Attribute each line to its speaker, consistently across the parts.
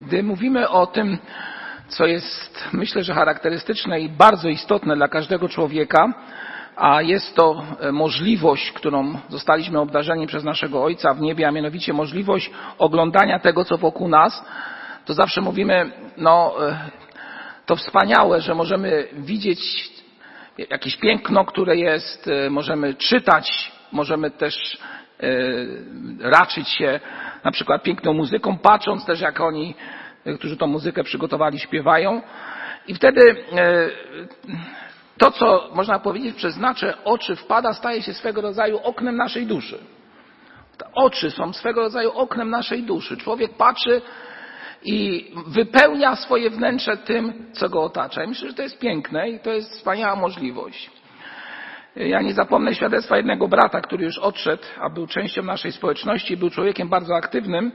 Speaker 1: Gdy mówimy o tym, co jest myślę, że charakterystyczne i bardzo istotne dla każdego człowieka, a jest to możliwość, którą zostaliśmy obdarzeni przez naszego Ojca w niebie, a mianowicie możliwość oglądania tego, co wokół nas, to zawsze mówimy, no to wspaniałe, że możemy widzieć jakieś piękno, które jest, możemy czytać, możemy też raczyć się na przykład piękną muzyką, patrząc też jak oni, którzy tą muzykę przygotowali, śpiewają. I wtedy to, co można powiedzieć przez nasze oczy wpada, staje się swego rodzaju oknem naszej duszy. Oczy są swego rodzaju oknem naszej duszy. Człowiek patrzy i wypełnia swoje wnętrze tym, co go otacza. I myślę, że to jest piękne i to jest wspaniała możliwość. Ja nie zapomnę świadectwa jednego brata, który już odszedł, a był częścią naszej społeczności, był człowiekiem bardzo aktywnym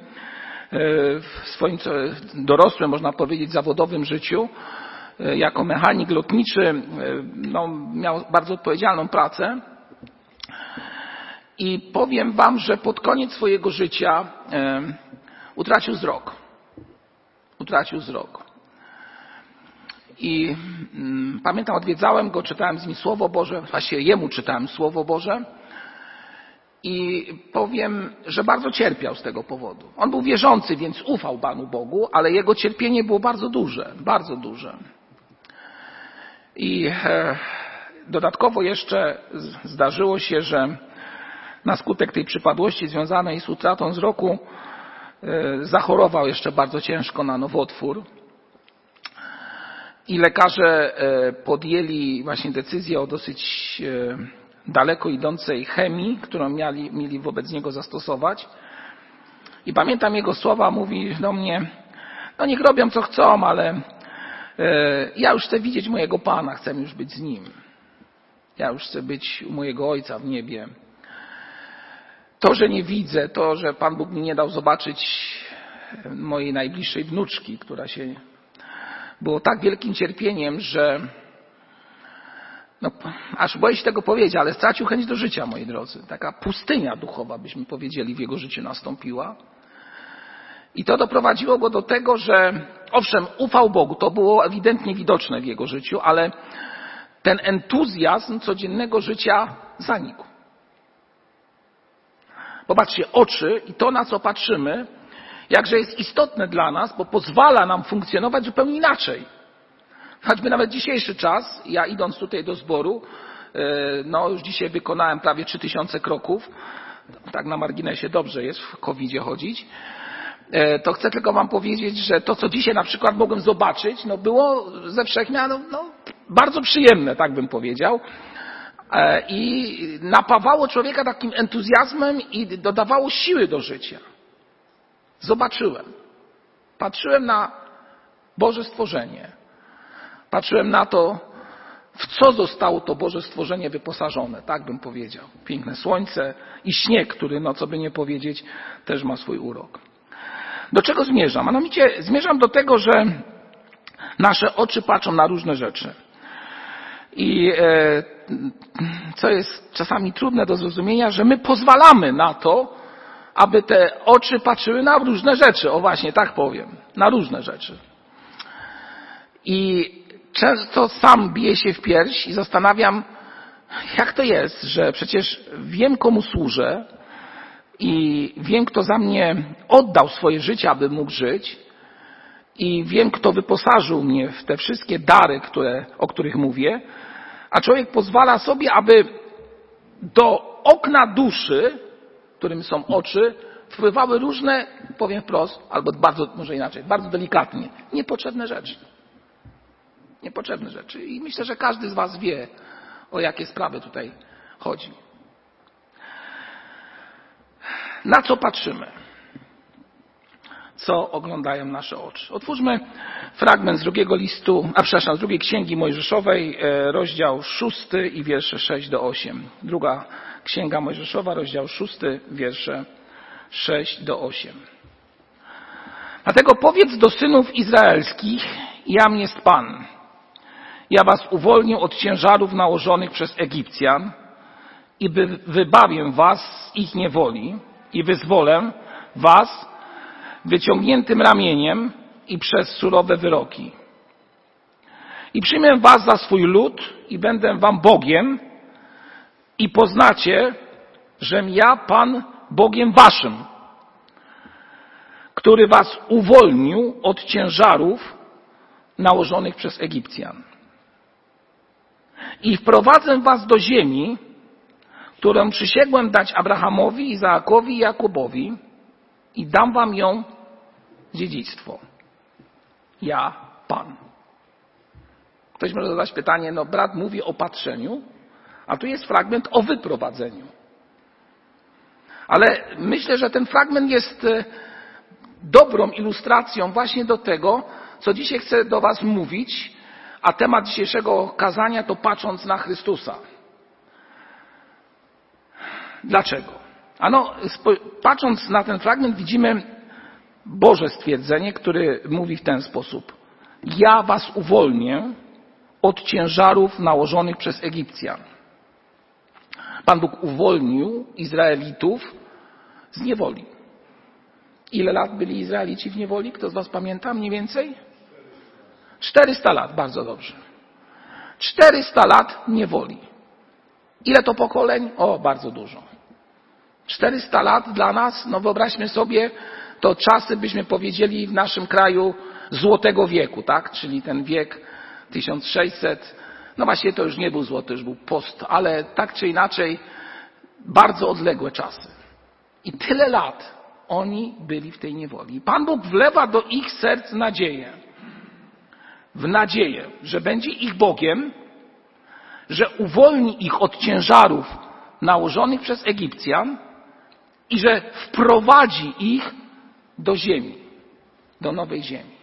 Speaker 1: w swoim dorosłym, można powiedzieć, zawodowym życiu. Jako mechanik lotniczy no, miał bardzo odpowiedzialną pracę. I powiem Wam, że pod koniec swojego życia utracił wzrok. Utracił wzrok. I mm, pamiętam, odwiedzałem go, czytałem z nim Słowo Boże, właśnie jemu czytałem Słowo Boże. I powiem, że bardzo cierpiał z tego powodu. On był wierzący, więc ufał Panu Bogu, ale jego cierpienie było bardzo duże, bardzo duże. I e, dodatkowo jeszcze zdarzyło się, że na skutek tej przypadłości związanej z utratą wzroku e, zachorował jeszcze bardzo ciężko na nowotwór. I lekarze podjęli właśnie decyzję o dosyć daleko idącej chemii, którą mieli, mieli wobec niego zastosować. I pamiętam jego słowa, mówi do mnie, no niech robią co chcą, ale ja już chcę widzieć mojego Pana, chcę już być z Nim. Ja już chcę być u mojego Ojca w niebie. To, że nie widzę, to, że Pan Bóg mi nie dał zobaczyć mojej najbliższej wnuczki, która się było tak wielkim cierpieniem, że no, aż boję się tego powiedzieć, ale stracił chęć do życia, moi drodzy. Taka pustynia duchowa, byśmy powiedzieli, w jego życiu nastąpiła. I to doprowadziło go do tego, że owszem, ufał Bogu, to było ewidentnie widoczne w jego życiu, ale ten entuzjazm codziennego życia zanikł. Popatrzcie, oczy i to, na co patrzymy, jakże jest istotne dla nas, bo pozwala nam funkcjonować zupełnie inaczej. Choćby nawet dzisiejszy czas, ja idąc tutaj do zboru, no już dzisiaj wykonałem prawie 3000 kroków, tak na marginesie dobrze jest w covid chodzić, to chcę tylko wam powiedzieć, że to, co dzisiaj na przykład mogłem zobaczyć, no było ze wszechmiar no, no, bardzo przyjemne, tak bym powiedział. I napawało człowieka takim entuzjazmem i dodawało siły do życia. Zobaczyłem. Patrzyłem na Boże stworzenie. Patrzyłem na to, w co zostało to Boże stworzenie wyposażone, tak bym powiedział. Piękne słońce i śnieg, który, no co by nie powiedzieć, też ma swój urok. Do czego zmierzam? Mianowicie zmierzam do tego, że nasze oczy patrzą na różne rzeczy. I e, co jest czasami trudne do zrozumienia, że my pozwalamy na to, aby te oczy patrzyły na różne rzeczy. O właśnie, tak powiem. Na różne rzeczy. I często sam biję się w pierś i zastanawiam, jak to jest, że przecież wiem, komu służę i wiem, kto za mnie oddał swoje życie, aby mógł żyć i wiem, kto wyposażył mnie w te wszystkie dary, które, o których mówię, a człowiek pozwala sobie, aby do okna duszy którym są oczy, wpływały różne, powiem wprost, albo bardzo, może inaczej, bardzo delikatnie, niepotrzebne rzeczy. Niepotrzebne rzeczy. I myślę, że każdy z Was wie, o jakie sprawy tutaj chodzi. Na co patrzymy? Co oglądają nasze oczy? Otwórzmy fragment z drugiego listu, a przepraszam, z drugiej księgi Mojżeszowej, rozdział szósty i wiersze 6 do 8. Druga Księga Mojżeszowa, rozdział 6, wiersze 6 do 8. Dlatego powiedz do synów izraelskich, jam jest Pan. Ja was uwolnię od ciężarów nałożonych przez Egipcjan i wybawię was z ich niewoli i wyzwolę was wyciągniętym ramieniem i przez surowe wyroki. I przyjmę was za swój lud i będę wam Bogiem i poznacie, żem ja Pan Bogiem waszym, który was uwolnił od ciężarów nałożonych przez Egipcjan. I wprowadzę was do ziemi, którą przysięgłem dać Abrahamowi, Izaakowi i Jakubowi i dam wam ją dziedzictwo. Ja, Pan. Ktoś może zadać pytanie, no brat mówi o patrzeniu, a tu jest fragment o wyprowadzeniu. Ale myślę, że ten fragment jest e, dobrą ilustracją właśnie do tego, co dzisiaj chcę do Was mówić, a temat dzisiejszego kazania to patrząc na Chrystusa. Dlaczego? Ano, patrząc na ten fragment widzimy Boże stwierdzenie, które mówi w ten sposób. Ja was uwolnię od ciężarów nałożonych przez Egipcjan. Pan Bóg uwolnił Izraelitów z niewoli. Ile lat byli Izraelici w niewoli? Kto z Was pamięta mniej więcej? 400 lat, bardzo dobrze. 400 lat niewoli. Ile to pokoleń? O, bardzo dużo. 400 lat dla nas, no wyobraźmy sobie, to czasy byśmy powiedzieli w naszym kraju złotego wieku, tak? Czyli ten wiek 1600. No właśnie to już nie był złoty, już był post, ale tak czy inaczej bardzo odległe czasy. I tyle lat oni byli w tej niewoli. Pan Bóg wlewa do ich serc nadzieję. W nadzieję, że będzie ich Bogiem, że uwolni ich od ciężarów nałożonych przez Egipcjan i że wprowadzi ich do ziemi, do nowej ziemi.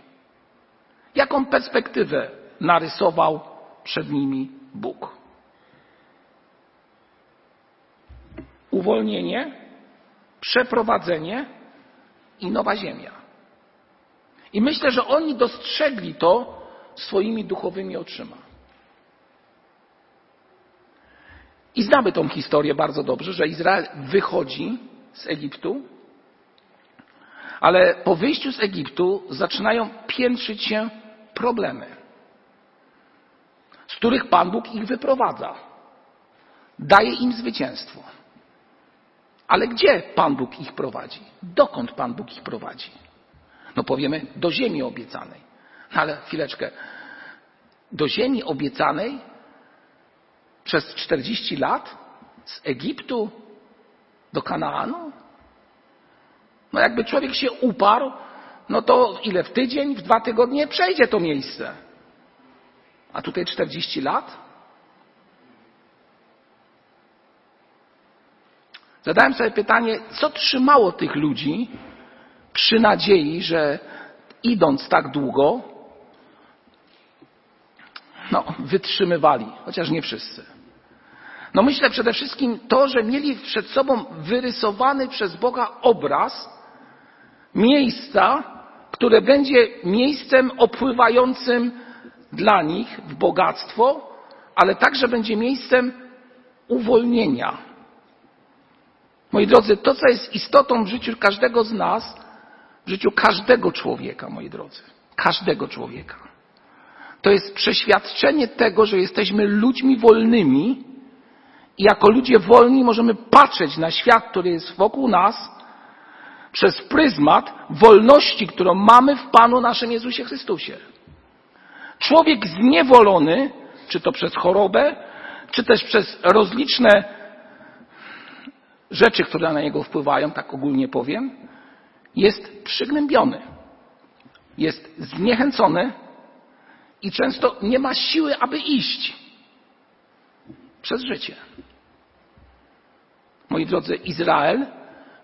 Speaker 1: Jaką perspektywę narysował przed nimi Bóg? Uwolnienie, przeprowadzenie i nowa ziemia. I myślę, że oni dostrzegli to swoimi duchowymi oczyma. I znamy tą historię bardzo dobrze, że Izrael wychodzi z Egiptu, ale po wyjściu z Egiptu zaczynają piętrzyć się problemy, z których Pan Bóg ich wyprowadza. Daje im zwycięstwo. Ale gdzie Pan Bóg ich prowadzi? Dokąd Pan Bóg ich prowadzi? No powiemy, do ziemi obiecanej. No ale chwileczkę. Do ziemi obiecanej przez 40 lat z Egiptu do Kanaanu? No jakby człowiek się uparł, no to ile w tydzień, w dwa tygodnie przejdzie to miejsce. A tutaj 40 lat? Zadałem sobie pytanie, co trzymało tych ludzi przy nadziei, że idąc tak długo, no, wytrzymywali, chociaż nie wszyscy. No myślę przede wszystkim to, że mieli przed sobą wyrysowany przez Boga obraz miejsca, które będzie miejscem opływającym dla nich w bogactwo, ale także będzie miejscem uwolnienia. Moi drodzy, to co jest istotą w życiu każdego z nas, w życiu każdego człowieka, moi drodzy, każdego człowieka, to jest przeświadczenie tego, że jesteśmy ludźmi wolnymi i jako ludzie wolni możemy patrzeć na świat, który jest wokół nas, przez pryzmat wolności, którą mamy w Panu naszym Jezusie Chrystusie. Człowiek zniewolony, czy to przez chorobę, czy też przez rozliczne rzeczy, które na niego wpływają, tak ogólnie powiem, jest przygnębiony, jest zniechęcony i często nie ma siły, aby iść przez życie. Moi drodzy, Izrael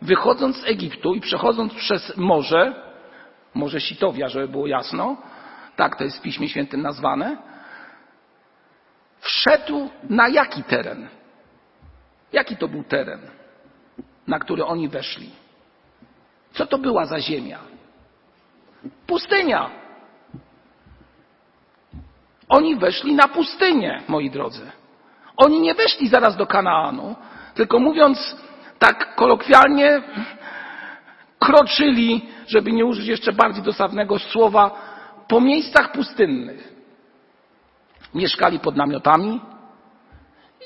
Speaker 1: wychodząc z Egiptu i przechodząc przez morze, Morze Sitowia, żeby było jasno, tak to jest w Piśmie Świętym nazwane, wszedł na jaki teren? Jaki to był teren, na który oni weszli? Co to była za ziemia? Pustynia. Oni weszli na pustynię, moi drodzy. Oni nie weszli zaraz do Kanaanu, tylko mówiąc tak kolokwialnie, kroczyli, żeby nie użyć jeszcze bardziej dosadnego słowa, po miejscach pustynnych. Mieszkali pod namiotami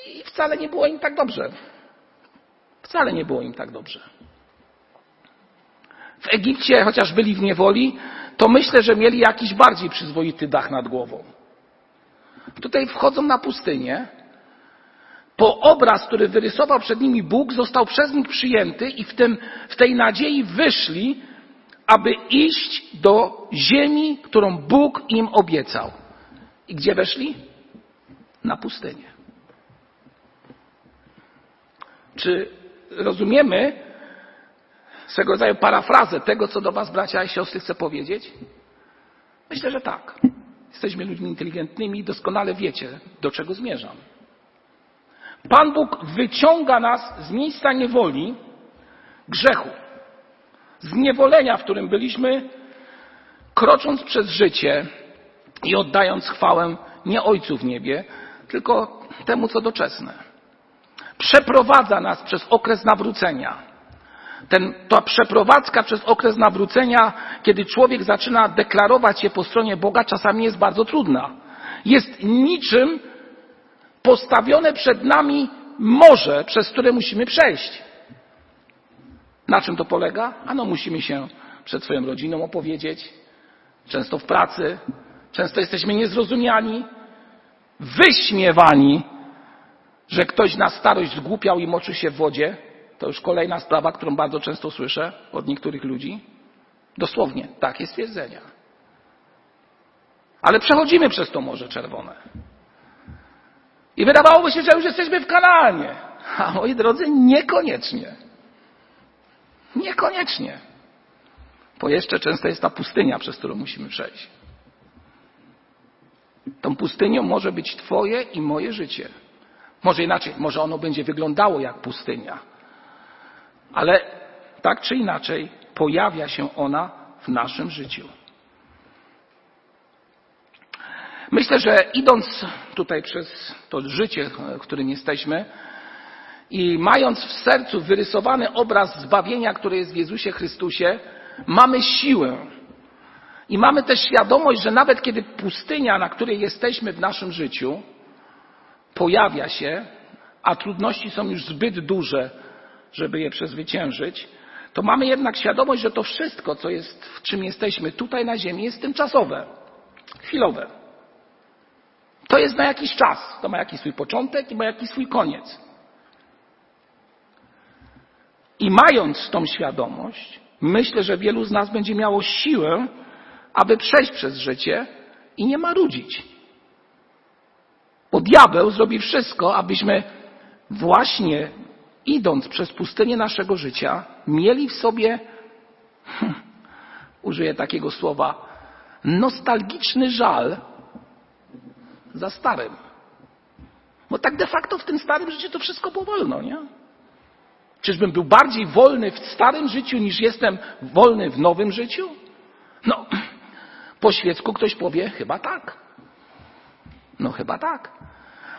Speaker 1: i wcale nie było im tak dobrze. Wcale nie było im tak dobrze. W Egipcie, chociaż byli w niewoli, to myślę, że mieli jakiś bardziej przyzwoity dach nad głową. Tutaj wchodzą na pustynię, bo obraz, który wyrysował przed nimi Bóg, został przez nich przyjęty i w, tym, w tej nadziei wyszli, aby iść do ziemi, którą Bóg im obiecał. I gdzie weszli? Na pustynię. Czy rozumiemy swego rodzaju parafrazę tego, co do Was, bracia i siostry, chcę powiedzieć? Myślę, że tak. Jesteśmy ludźmi inteligentnymi i doskonale wiecie, do czego zmierzam. Pan Bóg wyciąga nas z miejsca niewoli, grzechu, z niewolenia, w którym byliśmy, krocząc przez życie i oddając chwałę nie Ojcu w niebie, tylko temu, co doczesne. Przeprowadza nas przez okres nawrócenia. Ten, ta przeprowadzka przez okres nawrócenia, kiedy człowiek zaczyna deklarować się po stronie Boga, czasami jest bardzo trudna. Jest niczym postawione przed nami morze, przez które musimy przejść. Na czym to polega? Ano musimy się przed swoją rodziną opowiedzieć, często w pracy, często jesteśmy niezrozumiani, wyśmiewani, że ktoś na starość zgłupiał i moczy się w wodzie. To już kolejna sprawa, którą bardzo często słyszę od niektórych ludzi. Dosłownie, takie stwierdzenia. Ale przechodzimy przez to Morze Czerwone. I wydawałoby się, że już jesteśmy w Kanaanie. A moi drodzy, niekoniecznie. Niekoniecznie. Bo jeszcze często jest ta pustynia, przez którą musimy przejść. Tą pustynią może być Twoje i moje życie. Może inaczej, może ono będzie wyglądało jak pustynia. Ale tak czy inaczej pojawia się ona w naszym życiu. Myślę, że idąc tutaj przez to życie, w którym jesteśmy i mając w sercu wyrysowany obraz zbawienia, które jest w Jezusie Chrystusie, mamy siłę. I mamy też świadomość, że nawet kiedy pustynia, na której jesteśmy w naszym życiu, pojawia się, a trudności są już zbyt duże, żeby je przezwyciężyć, to mamy jednak świadomość, że to wszystko, co jest, w czym jesteśmy tutaj na Ziemi, jest tymczasowe, chwilowe. To jest na jakiś czas. To ma jakiś swój początek i ma jakiś swój koniec. I mając tą świadomość, myślę, że wielu z nas będzie miało siłę, aby przejść przez życie i nie marudzić. Bo diabeł zrobi wszystko, abyśmy właśnie idąc przez pustynię naszego życia, mieli w sobie, hm, użyję takiego słowa, nostalgiczny żal za starym. Bo tak de facto w tym starym życiu to wszystko było wolno, nie? Czyżbym był bardziej wolny w starym życiu niż jestem wolny w nowym życiu? No, po świecku ktoś powie, chyba tak. No, chyba tak.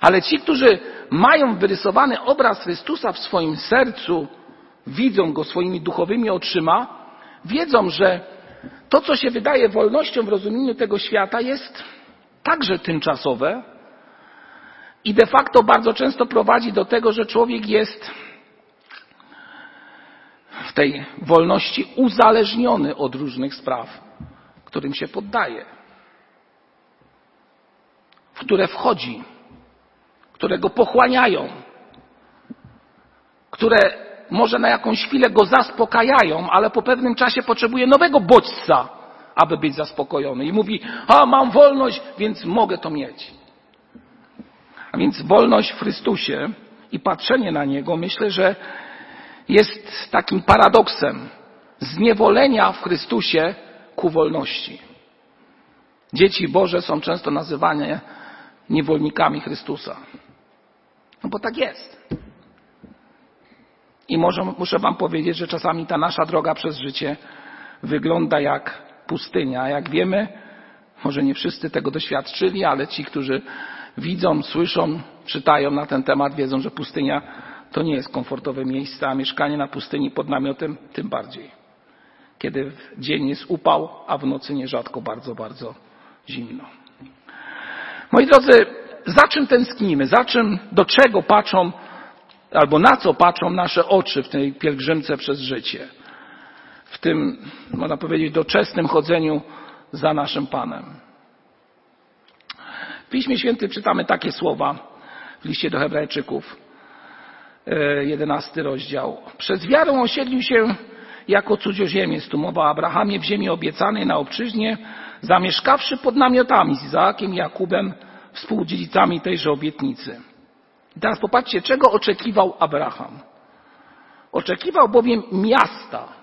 Speaker 1: Ale ci, którzy mają wyrysowany obraz Chrystusa w swoim sercu, widzą go swoimi duchowymi oczyma, wiedzą, że to, co się wydaje wolnością w rozumieniu tego świata, jest także tymczasowe i de facto bardzo często prowadzi do tego, że człowiek jest w tej wolności uzależniony od różnych spraw, którym się poddaje, w które wchodzi, które go pochłaniają, które może na jakąś chwilę go zaspokajają, ale po pewnym czasie potrzebuje nowego bodźca, aby być zaspokojony. I mówi, a mam wolność, więc mogę to mieć. A więc wolność w Chrystusie i patrzenie na Niego, myślę, że jest takim paradoksem zniewolenia w Chrystusie ku wolności. Dzieci Boże są często nazywane niewolnikami Chrystusa. No bo tak jest. I może, muszę Wam powiedzieć, że czasami ta nasza droga przez życie wygląda jak pustynia. Jak wiemy, może nie wszyscy tego doświadczyli, ale ci, którzy widzą, słyszą, czytają na ten temat, wiedzą, że pustynia to nie jest komfortowe miejsce, a mieszkanie na pustyni pod namiotem tym bardziej. kiedy w dzień jest upał, a w nocy nierzadko bardzo, bardzo zimno. Moi drodzy, za czym tęsknimy? Za czym, do czego patrzą, albo na co patrzą nasze oczy w tej pielgrzymce przez życie? W tym, można powiedzieć, doczesnym chodzeniu za naszym Panem. W Piśmie Świętym czytamy takie słowa w liście do Hebrajczyków, e, jedenasty rozdział. Przez wiarę osiedlił się jako cudzoziemiec, tu mowa o Abrahamie w ziemi obiecanej na obczyźnie, zamieszkawszy pod namiotami z Izaakiem i Jakubem, współdziedzicami tejże obietnicy. I teraz popatrzcie, czego oczekiwał Abraham. Oczekiwał bowiem miasta,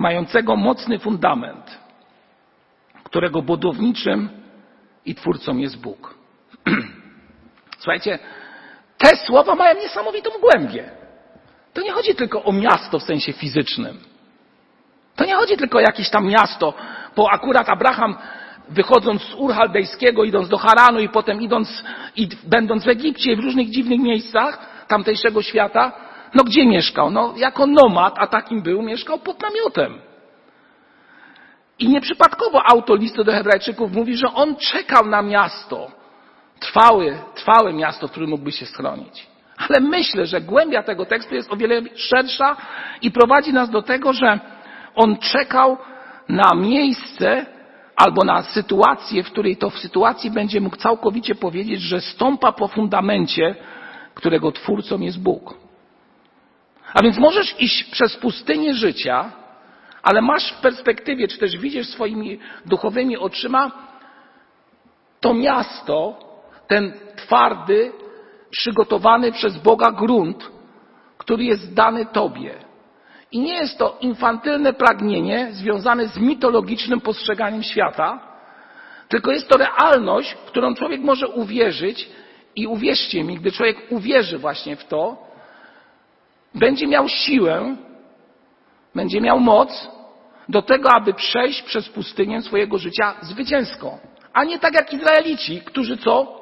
Speaker 1: mającego mocny fundament, którego budowniczym i twórcą jest Bóg. Słuchajcie, te słowa mają niesamowitą głębię. To nie chodzi tylko o miasto w sensie fizycznym. To nie chodzi tylko o jakieś tam miasto, bo akurat Abraham wychodząc z Ur Chaldejskiego, idąc do Haranu i potem idąc i będąc w Egipcie i w różnych dziwnych miejscach tamtejszego świata, no gdzie mieszkał? No jako nomad, a takim był, mieszkał pod namiotem. I nieprzypadkowo autor listu do Hebrajczyków mówi, że on czekał na miasto, trwałe, trwałe miasto, w którym mógłby się schronić. Ale myślę, że głębia tego tekstu jest o wiele szersza i prowadzi nas do tego, że on czekał na miejsce albo na sytuację, w której to w sytuacji będzie mógł całkowicie powiedzieć, że stąpa po fundamencie, którego twórcą jest Bóg. A więc możesz iść przez pustynię życia, ale masz w perspektywie, czy też widzisz swoimi duchowymi oczyma to miasto, ten twardy, przygotowany przez Boga grunt, który jest dany Tobie. I nie jest to infantylne pragnienie związane z mitologicznym postrzeganiem świata, tylko jest to realność, w którą człowiek może uwierzyć i uwierzcie mi, gdy człowiek uwierzy właśnie w to, będzie miał siłę, będzie miał moc do tego, aby przejść przez pustynię swojego życia zwycięsko. A nie tak jak Izraelici, którzy co?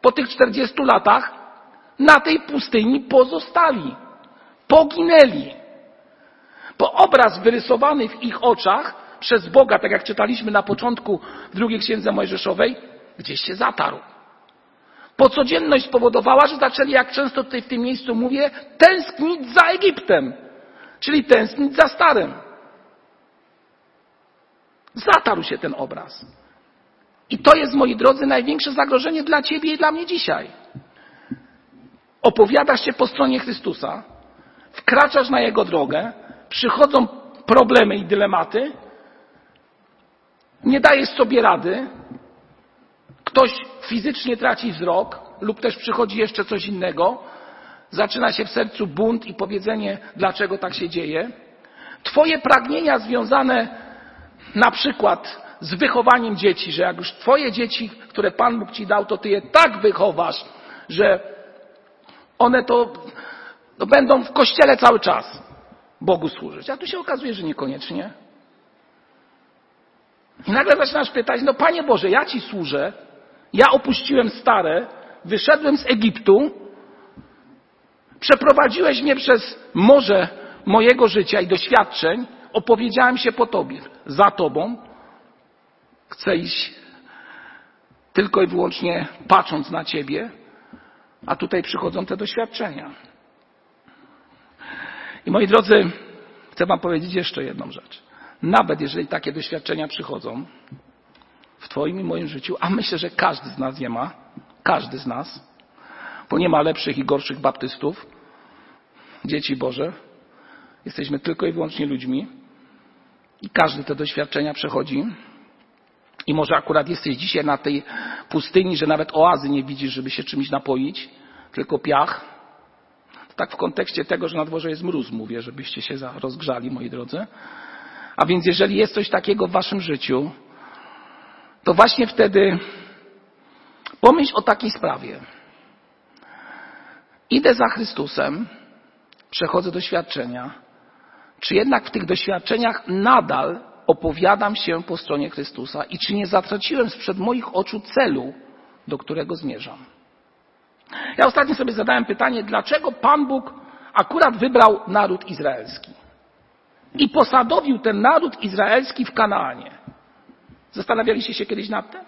Speaker 1: Po tych 40 latach na tej pustyni pozostali. Poginęli. Bo obraz wyrysowany w ich oczach przez Boga, tak jak czytaliśmy na początku drugiej księdze Mojżeszowej, gdzieś się zatarł. Bo codzienność spowodowała, że zaczęli, jak często tutaj w tym miejscu mówię, tęsknić za Egiptem. Czyli tęsknić za starym. Zatarł się ten obraz. I to jest, moi drodzy, największe zagrożenie dla Ciebie i dla mnie dzisiaj. Opowiadasz się po stronie Chrystusa, wkraczasz na Jego drogę, przychodzą problemy i dylematy, nie dajesz sobie rady, ktoś fizycznie traci wzrok lub też przychodzi jeszcze coś innego, zaczyna się w sercu bunt i powiedzenie, dlaczego tak się dzieje. Twoje pragnienia związane na przykład z wychowaniem dzieci, że jak już Twoje dzieci, które Pan Bóg Ci dał, to Ty je tak wychowasz, że one to no, będą w kościele cały czas Bogu służyć. A tu się okazuje, że niekoniecznie. I nagle zaczynasz pytać, no Panie Boże, ja Ci służę, ja opuściłem stare, wyszedłem z Egiptu, przeprowadziłeś mnie przez morze mojego życia i doświadczeń, opowiedziałem się po Tobie, za Tobą, chcę iść tylko i wyłącznie patrząc na Ciebie, a tutaj przychodzą te doświadczenia. I moi drodzy, chcę Wam powiedzieć jeszcze jedną rzecz. Nawet jeżeli takie doświadczenia przychodzą w Twoim i moim życiu, a myślę, że każdy z nas je ma, każdy z nas, bo nie ma lepszych i gorszych baptystów, dzieci Boże, jesteśmy tylko i wyłącznie ludźmi i każdy te doświadczenia przechodzi. I może akurat jesteś dzisiaj na tej pustyni, że nawet oazy nie widzisz, żeby się czymś napoić, tylko piach, tak w kontekście tego, że na dworze jest mróz, mówię, żebyście się rozgrzali, moi drodzy. A więc jeżeli jest coś takiego w waszym życiu, to właśnie wtedy pomyśl o takiej sprawie. Idę za Chrystusem, przechodzę doświadczenia, czy jednak w tych doświadczeniach nadal opowiadam się po stronie Chrystusa i czy nie zatraciłem sprzed moich oczu celu, do którego zmierzam. Ja ostatnio sobie zadałem pytanie, dlaczego Pan Bóg akurat wybrał naród izraelski? i posadowił ten naród izraelski w Kanaanie. Zastanawialiście się kiedyś nad tym?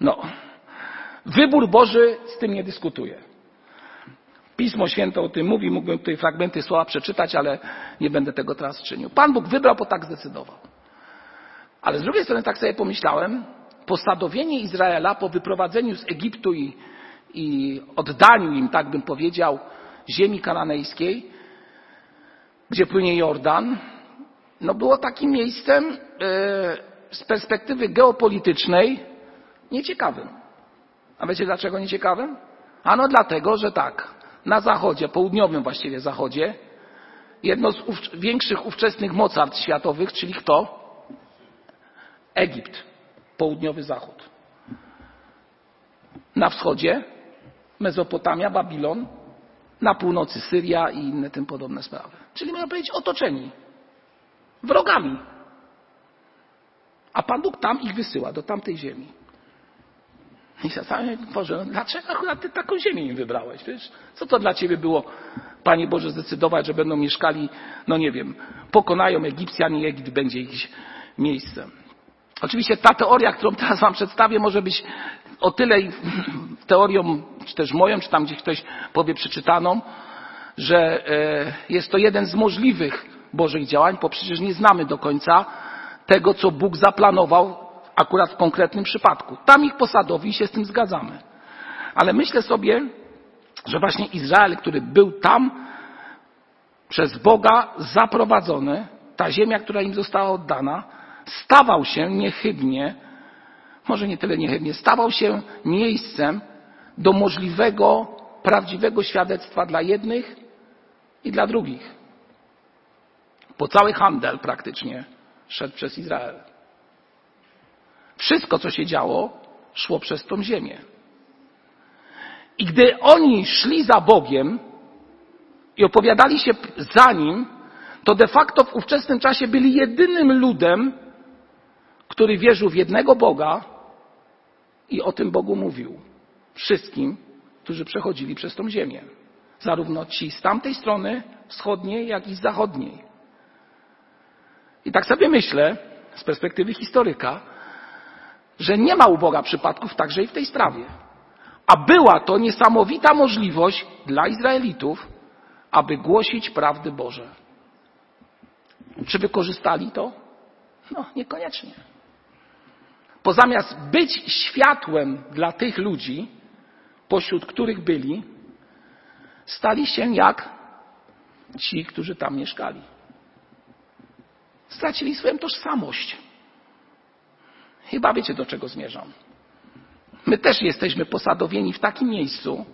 Speaker 1: No, wybór Boży z tym nie dyskutuje. Pismo Święte o tym mówi, mógłbym tutaj fragmenty słowa przeczytać, ale nie będę tego teraz czynił. Pan Bóg wybrał, bo tak zdecydował. Ale z drugiej strony tak sobie pomyślałem, posadowienie Izraela po wyprowadzeniu z Egiptu i, i oddaniu im, tak bym powiedział, ziemi kananejskiej, gdzie płynie Jordan, no było takim miejscem yy, z perspektywy geopolitycznej nieciekawym. A wiecie dlaczego nieciekawym? Ano dlatego, że tak, na zachodzie, południowym właściwie zachodzie, jedno z ów, większych ówczesnych mocarstw światowych, czyli kto? Egipt, południowy zachód. Na wschodzie Mezopotamia, Babilon, na północy Syria i inne tym podobne sprawy. Czyli można powiedzieć otoczeni wrogami. A Pan Bóg tam ich wysyła, do tamtej ziemi. I zastanawiam się, Boże, no dlaczego akurat Ty taką ziemię im wybrałeś? Wiesz, co to dla Ciebie było, Panie Boże, zdecydować, że będą mieszkali, no nie wiem, pokonają Egipcjan i Egipt będzie ich miejscem. Oczywiście ta teoria, którą teraz Wam przedstawię, może być o tyle teorią, czy też moją, czy tam gdzieś ktoś powie przeczytaną, że e, jest to jeden z możliwych Bożych działań, bo przecież nie znamy do końca tego, co Bóg zaplanował akurat w konkretnym przypadku. Tam ich posadowi i się z tym zgadzamy. Ale myślę sobie, że właśnie Izrael, który był tam przez Boga zaprowadzony, ta ziemia, która im została oddana, stawał się niechybnie, może nie tyle niechybnie, stawał się miejscem do możliwego, prawdziwego świadectwa dla jednych i dla drugich. Po cały handel praktycznie szedł przez Izrael. Wszystko, co się działo, szło przez tą ziemię. I gdy oni szli za Bogiem i opowiadali się za Nim, to de facto w ówczesnym czasie byli jedynym ludem, który wierzył w jednego Boga i o tym Bogu mówił wszystkim, którzy przechodzili przez tą ziemię. Zarówno ci z tamtej strony wschodniej, jak i z zachodniej. I tak sobie myślę, z perspektywy historyka, że nie ma u Boga przypadków także i w tej sprawie. A była to niesamowita możliwość dla Izraelitów, aby głosić prawdy Boże. Czy wykorzystali to? No, niekoniecznie. Bo zamiast być światłem dla tych ludzi, pośród których byli, stali się jak ci, którzy tam mieszkali. Stracili swoją tożsamość. Chyba wiecie, do czego zmierzam. My też jesteśmy posadowieni w takim miejscu,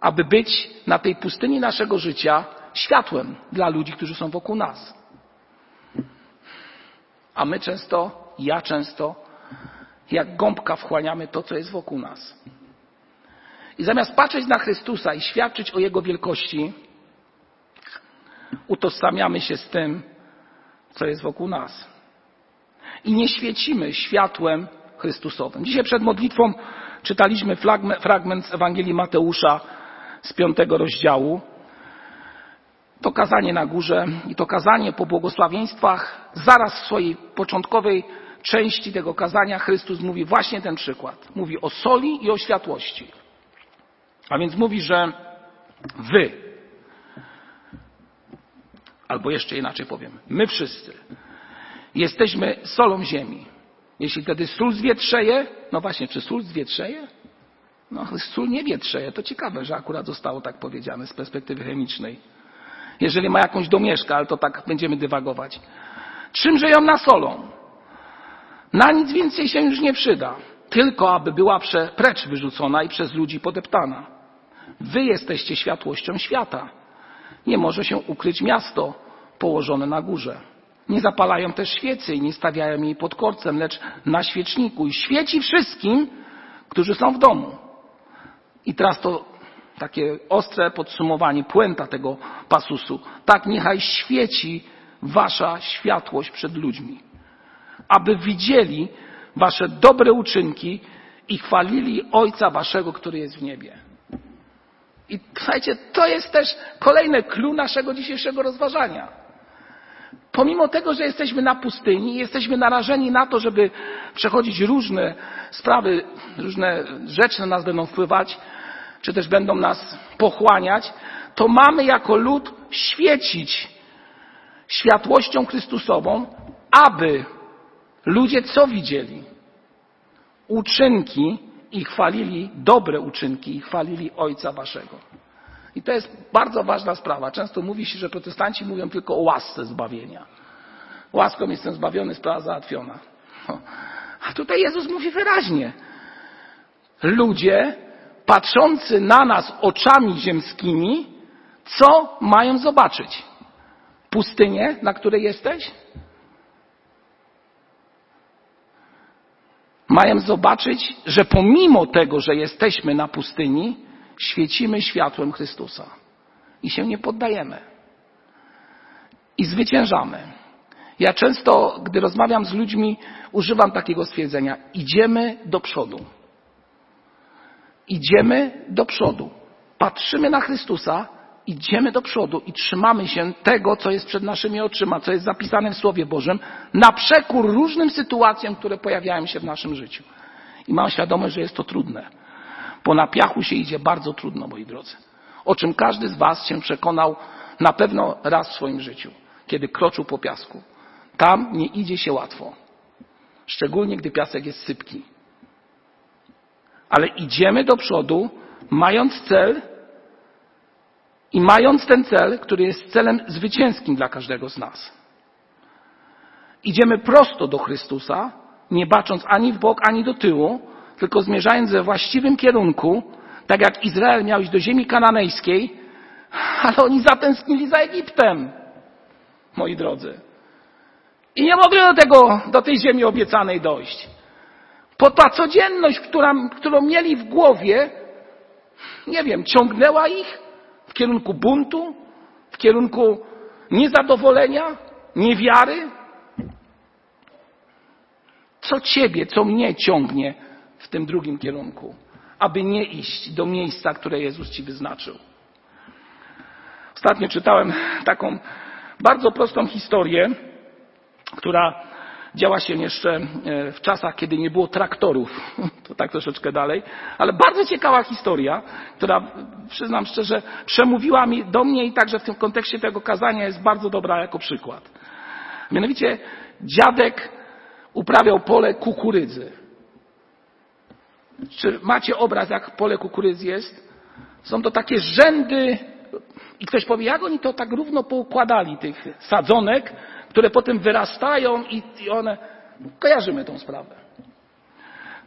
Speaker 1: aby być na tej pustyni naszego życia światłem dla ludzi, którzy są wokół nas. A my często, ja często, jak gąbka wchłaniamy to, co jest wokół nas. I zamiast patrzeć na Chrystusa i świadczyć o Jego wielkości, utożsamiamy się z tym, co jest wokół nas i nie świecimy światłem Chrystusowym. Dzisiaj przed modlitwą czytaliśmy fragment z Ewangelii Mateusza z piątego rozdziału. To kazanie na górze i to kazanie po błogosławieństwach, zaraz w swojej początkowej części tego kazania Chrystus mówi właśnie ten przykład. Mówi o soli i o światłości. A więc mówi, że wy, albo jeszcze inaczej powiem, my wszyscy Jesteśmy solą ziemi. Jeśli wtedy sól zwietrzeje, no właśnie, czy sól zwietrzeje? No, sól nie wietrzeje. To ciekawe, że akurat zostało tak powiedziane z perspektywy chemicznej. Jeżeli ma jakąś domieszkę, ale to tak będziemy dywagować. Czymże ją nasolą? Na nic więcej się już nie przyda, tylko aby była prze, precz wyrzucona i przez ludzi podeptana. Wy jesteście światłością świata. Nie może się ukryć miasto położone na górze. Nie zapalają też świecy i nie stawiają jej pod korcem, lecz na świeczniku i świeci wszystkim, którzy są w domu. I teraz to takie ostre podsumowanie, puenta tego pasusu. Tak niechaj świeci wasza światłość przed ludźmi, aby widzieli wasze dobre uczynki i chwalili Ojca waszego, który jest w niebie. I słuchajcie, to jest też kolejne clue naszego dzisiejszego rozważania. Pomimo tego, że jesteśmy na pustyni, jesteśmy narażeni na to, żeby przechodzić różne sprawy, różne rzeczy na nas będą wpływać, czy też będą nas pochłaniać, to mamy jako lud świecić światłością Chrystusową, aby ludzie co widzieli? Uczynki i chwalili, dobre uczynki i chwalili Ojca Waszego. I to jest bardzo ważna sprawa. Często mówi się, że protestanci mówią tylko o łasce zbawienia. Łaską jestem zbawiony, sprawa załatwiona. A tutaj Jezus mówi wyraźnie. Ludzie patrzący na nas oczami ziemskimi, co mają zobaczyć? Pustynię, na której jesteś? Mają zobaczyć, że pomimo tego, że jesteśmy na pustyni, świecimy światłem Chrystusa i się nie poddajemy. I zwyciężamy. Ja często, gdy rozmawiam z ludźmi, używam takiego stwierdzenia: idziemy do przodu. Idziemy do przodu. Patrzymy na Chrystusa, idziemy do przodu i trzymamy się tego, co jest przed naszymi oczyma, co jest zapisane w Słowie Bożym, na przekór różnym sytuacjom, które pojawiają się w naszym życiu. I mam świadomość, że jest to trudne, bo na piachu się idzie bardzo trudno, moi drodzy. O czym każdy z Was się przekonał na pewno raz w swoim życiu, kiedy kroczył po piasku. Tam nie idzie się łatwo. Szczególnie, gdy piasek jest sypki. Ale idziemy do przodu, mając cel i mając ten cel, który jest celem zwycięskim dla każdego z nas. Idziemy prosto do Chrystusa, nie bacząc ani w bok, ani do tyłu, tylko zmierzając we właściwym kierunku, tak jak Izrael miał iść do ziemi kananejskiej, ale oni zatęsknili za Egiptem, moi drodzy. I nie mogli do tego, do tej ziemi obiecanej dojść. Bo ta codzienność, która, którą mieli w głowie, nie wiem, ciągnęła ich kierunku buntu, w kierunku niezadowolenia, niewiary. Co ciebie, co mnie ciągnie w tym drugim kierunku, aby nie iść do miejsca, które Jezus ci wyznaczył? Ostatnio czytałem taką bardzo prostą historię, która działa się jeszcze e, w czasach, kiedy nie było traktorów. To tak troszeczkę dalej. Ale bardzo ciekawa historia, która, przyznam szczerze, przemówiła mi do mnie i także w tym kontekście tego kazania jest bardzo dobra jako przykład. Mianowicie dziadek uprawiał pole kukurydzy. Czy macie obraz, jak pole kukurydzy jest? Są to takie rzędy i ktoś powie, jak oni to tak równo poukładali, tych sadzonek, które potem wyrastają i, i one. Kojarzymy tą sprawę.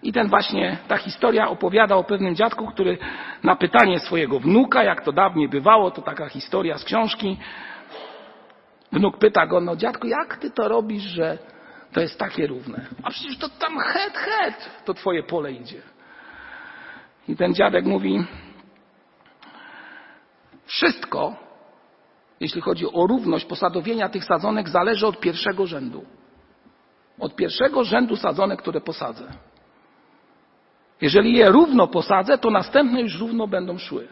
Speaker 1: I ten właśnie, ta historia opowiada o pewnym dziadku, który na pytanie swojego wnuka, jak to dawniej bywało, to taka historia z książki, wnuk pyta go, no dziadku, jak ty to robisz, że to jest takie równe? A przecież to tam het, het, to twoje pole idzie. I ten dziadek mówi, wszystko, jeśli chodzi o równość posadowienia tych sadzonek, zależy od pierwszego rzędu. Od pierwszego rzędu sadzonek, które posadzę. Jeżeli je równo posadzę, to następne już równo będą szły.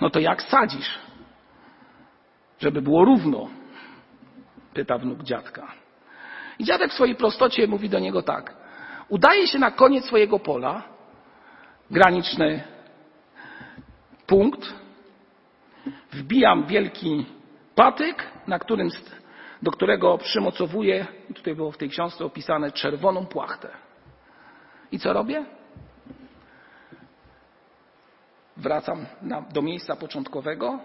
Speaker 1: No to jak sadzisz? Żeby było równo? Pyta wnuk dziadka. I dziadek w swojej prostocie mówi do niego tak. Udaje się na koniec swojego pola, graniczny punkt, wbijam wielki patyk, na którym, do którego przymocowuję, tutaj było w tej książce opisane, czerwoną płachtę. I co robię? Wracam na, do miejsca początkowego,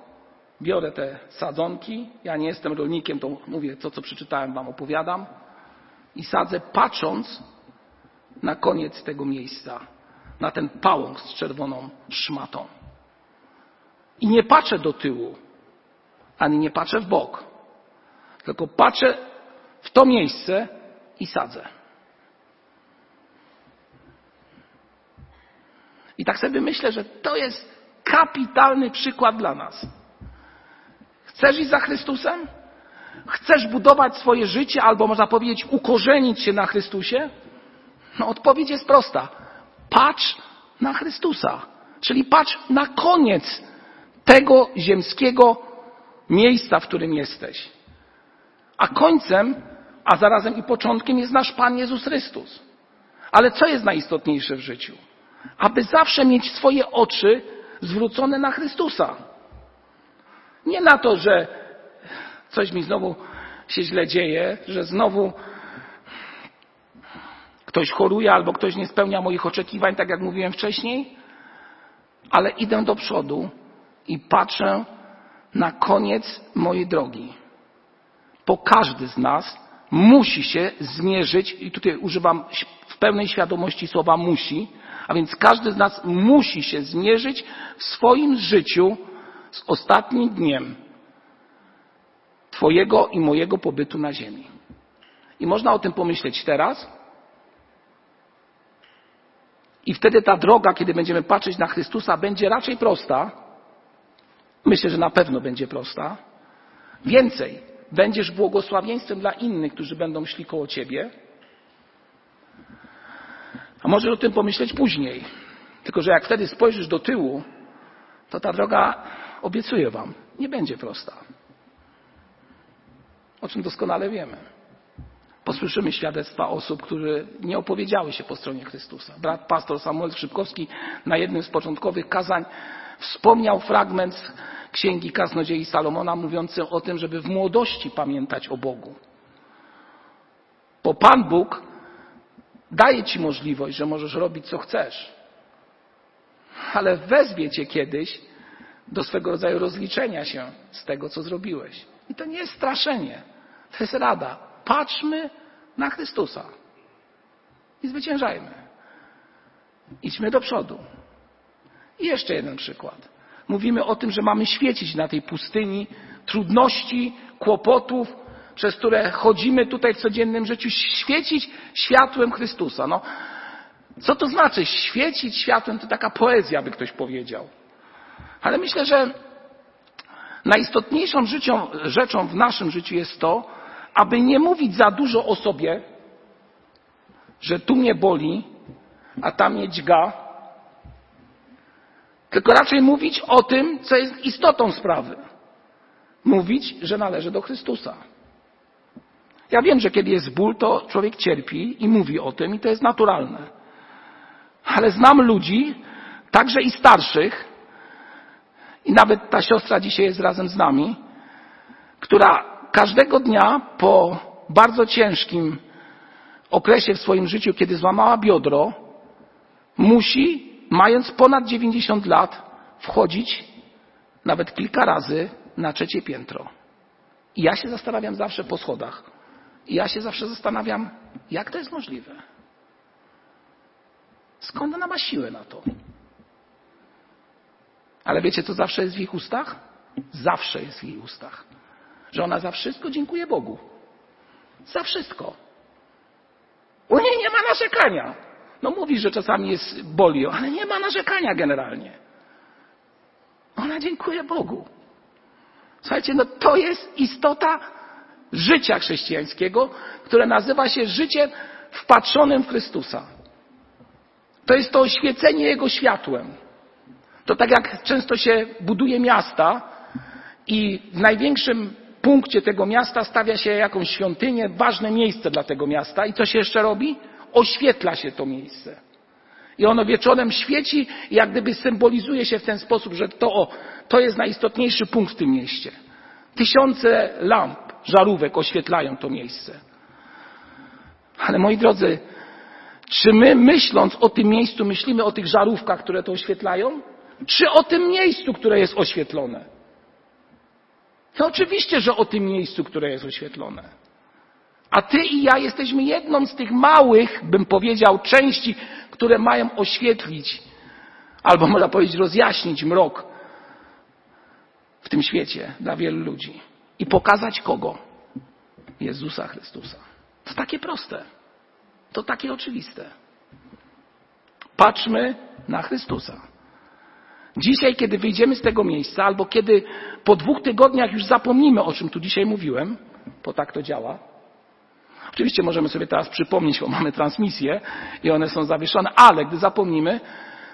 Speaker 1: biorę te sadzonki. Ja nie jestem rolnikiem, to mówię to, co przeczytałem, wam opowiadam. I sadzę, patrząc na koniec tego miejsca, na ten pałąk z czerwoną szmatą. I nie patrzę do tyłu, ani nie patrzę w bok, tylko patrzę w to miejsce i sadzę. I tak sobie myślę, że to jest kapitalny przykład dla nas. Chcesz iść za Chrystusem? Chcesz budować swoje życie, albo można powiedzieć, ukorzenić się na Chrystusie? No, odpowiedź jest prosta. Patrz na Chrystusa. Czyli patrz na koniec tego ziemskiego miejsca, w którym jesteś. A końcem, a zarazem i początkiem jest nasz Pan Jezus Chrystus. Ale co jest najistotniejsze w życiu? Aby zawsze mieć swoje oczy zwrócone na Chrystusa. Nie na to, że coś mi znowu się źle dzieje, że znowu ktoś choruje albo ktoś nie spełnia moich oczekiwań, tak jak mówiłem wcześniej, ale idę do przodu i patrzę na koniec mojej drogi. Bo każdy z nas musi się zmierzyć, i tutaj używam w pełnej świadomości słowa musi, a więc każdy z nas musi się zmierzyć w swoim życiu z ostatnim dniem Twojego i mojego pobytu na ziemi. I można o tym pomyśleć teraz. I wtedy ta droga, kiedy będziemy patrzeć na Chrystusa, będzie raczej prosta. Myślę, że na pewno będzie prosta. Więcej, będziesz błogosławieństwem dla innych, którzy będą szli koło Ciebie. A może o tym pomyśleć później. Tylko, że jak wtedy spojrzysz do tyłu, to ta droga, obiecuję Wam, nie będzie prosta. O czym doskonale wiemy. Posłyszymy świadectwa osób, które nie opowiedziały się po stronie Chrystusa. Brat pastor Samuel Szybkowski na jednym z początkowych kazań wspomniał fragment z Księgi Kaznodziei Salomona mówiący o tym, żeby w młodości pamiętać o Bogu. Bo Pan Bóg daje Ci możliwość, że możesz robić co chcesz. Ale wezwie Cię kiedyś do swego rodzaju rozliczenia się z tego, co zrobiłeś. I to nie jest straszenie. To jest rada. Patrzmy na Chrystusa i zwyciężajmy. Idźmy do przodu. I jeszcze jeden przykład. Mówimy o tym, że mamy świecić na tej pustyni trudności, kłopotów, przez które chodzimy tutaj w codziennym życiu, świecić światłem Chrystusa. No, co to znaczy świecić światłem? To taka poezja, by ktoś powiedział. Ale myślę, że najistotniejszą życią, rzeczą w naszym życiu jest to, aby nie mówić za dużo o sobie, że tu mnie boli, a tam mnie dźga, tylko raczej mówić o tym, co jest istotą sprawy. Mówić, że należy do Chrystusa. Ja wiem, że kiedy jest ból, to człowiek cierpi i mówi o tym, i to jest naturalne. Ale znam ludzi, także i starszych, i nawet ta siostra dzisiaj jest razem z nami, która każdego dnia po bardzo ciężkim okresie w swoim życiu, kiedy złamała biodro, musi, mając ponad 90 lat, wchodzić nawet kilka razy na trzecie piętro. I ja się zastanawiam zawsze po schodach. I ja się zawsze zastanawiam, jak to jest możliwe. Skąd ona ma siłę na to? Ale wiecie, co zawsze jest w ich ustach? Zawsze jest w jej ustach. Że ona za wszystko dziękuję Bogu. Za wszystko. U niej nie ma narzekania. No mówi, że czasami jest boli, ale nie ma narzekania generalnie. Ona dziękuję Bogu. Słuchajcie, no to jest istota życia chrześcijańskiego, które nazywa się życiem wpatrzonym w Chrystusa. To jest to oświecenie Jego światłem. To tak jak często się buduje miasta i w największym punkcie tego miasta stawia się jakąś świątynię, ważne miejsce dla tego miasta i co się jeszcze robi? Oświetla się to miejsce. I ono wieczorem świeci jak gdyby symbolizuje się w ten sposób, że to, o, to jest najistotniejszy punkt w tym mieście. Tysiące lamp, żarówek oświetlają to miejsce. Ale moi drodzy, czy my myśląc o tym miejscu, myślimy o tych żarówkach, które to oświetlają? Czy o tym miejscu, które jest oświetlone? No oczywiście, że o tym miejscu, które jest oświetlone. A ty i ja jesteśmy jedną z tych małych, bym powiedział, części, które mają oświetlić, albo można powiedzieć rozjaśnić mrok w tym świecie dla wielu ludzi. I pokazać kogo? Jezusa Chrystusa. To takie proste. To takie oczywiste. Patrzmy na Chrystusa. Dzisiaj, kiedy wyjdziemy z tego miejsca, albo kiedy po dwóch tygodniach już zapomnimy, o czym tu dzisiaj mówiłem, bo tak to działa. Oczywiście możemy sobie teraz przypomnieć, bo mamy transmisje i one są zawieszone, ale gdy zapomnimy,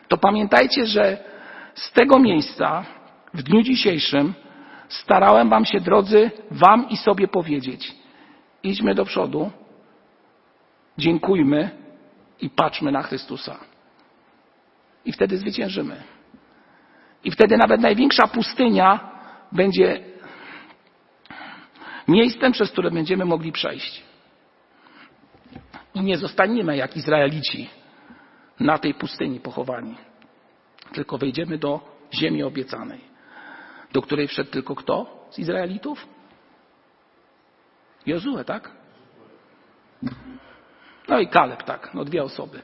Speaker 1: to pamiętajcie, że z tego miejsca w dniu dzisiejszym starałem Wam się, drodzy, Wam i sobie powiedzieć: idźmy do przodu, dziękujmy i patrzmy na Chrystusa. I wtedy zwyciężymy. I wtedy nawet największa pustynia będzie miejscem, przez które będziemy mogli przejść. I nie zostaniemy jak Izraelici na tej pustyni pochowani, tylko wejdziemy do ziemi obiecanej, do której wszedł tylko kto z Izraelitów? Jozue, tak? No i Kaleb, tak, no dwie osoby.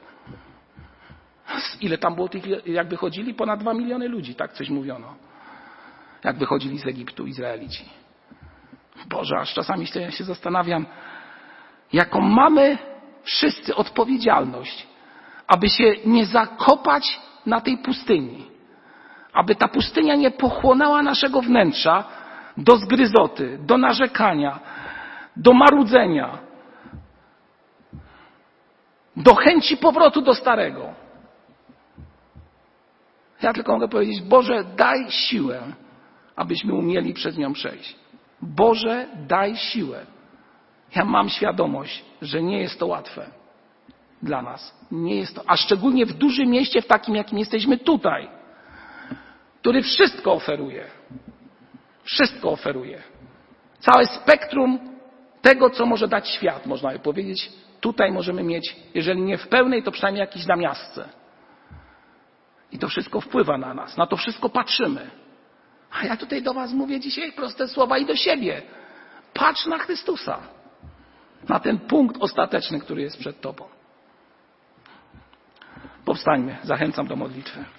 Speaker 1: Ile tam było tych, jak wychodzili? Ponad dwa miliony ludzi, tak coś mówiono. Jak wychodzili z Egiptu Izraelici. Boże, aż czasami się, się zastanawiam, jaką mamy wszyscy odpowiedzialność, aby się nie zakopać na tej pustyni. Aby ta pustynia nie pochłonęła naszego wnętrza do zgryzoty, do narzekania, do marudzenia, do chęci powrotu do starego. Ja tylko mogę powiedzieć, Boże, daj siłę, abyśmy umieli przez nią przejść. Boże, daj siłę. Ja mam świadomość, że nie jest to łatwe dla nas. Nie jest to, a szczególnie w dużym mieście, w takim, jakim jesteśmy tutaj, który wszystko oferuje. Wszystko oferuje. Całe spektrum tego, co może dać świat, można by powiedzieć, tutaj możemy mieć, jeżeli nie w pełnej, to przynajmniej jakiś namiastce. I to wszystko wpływa na nas, na to wszystko patrzymy. A ja tutaj do Was mówię dzisiaj proste słowa i do siebie. Patrz na Chrystusa, na ten punkt ostateczny, który jest przed Tobą. Powstańmy, zachęcam do modlitwy.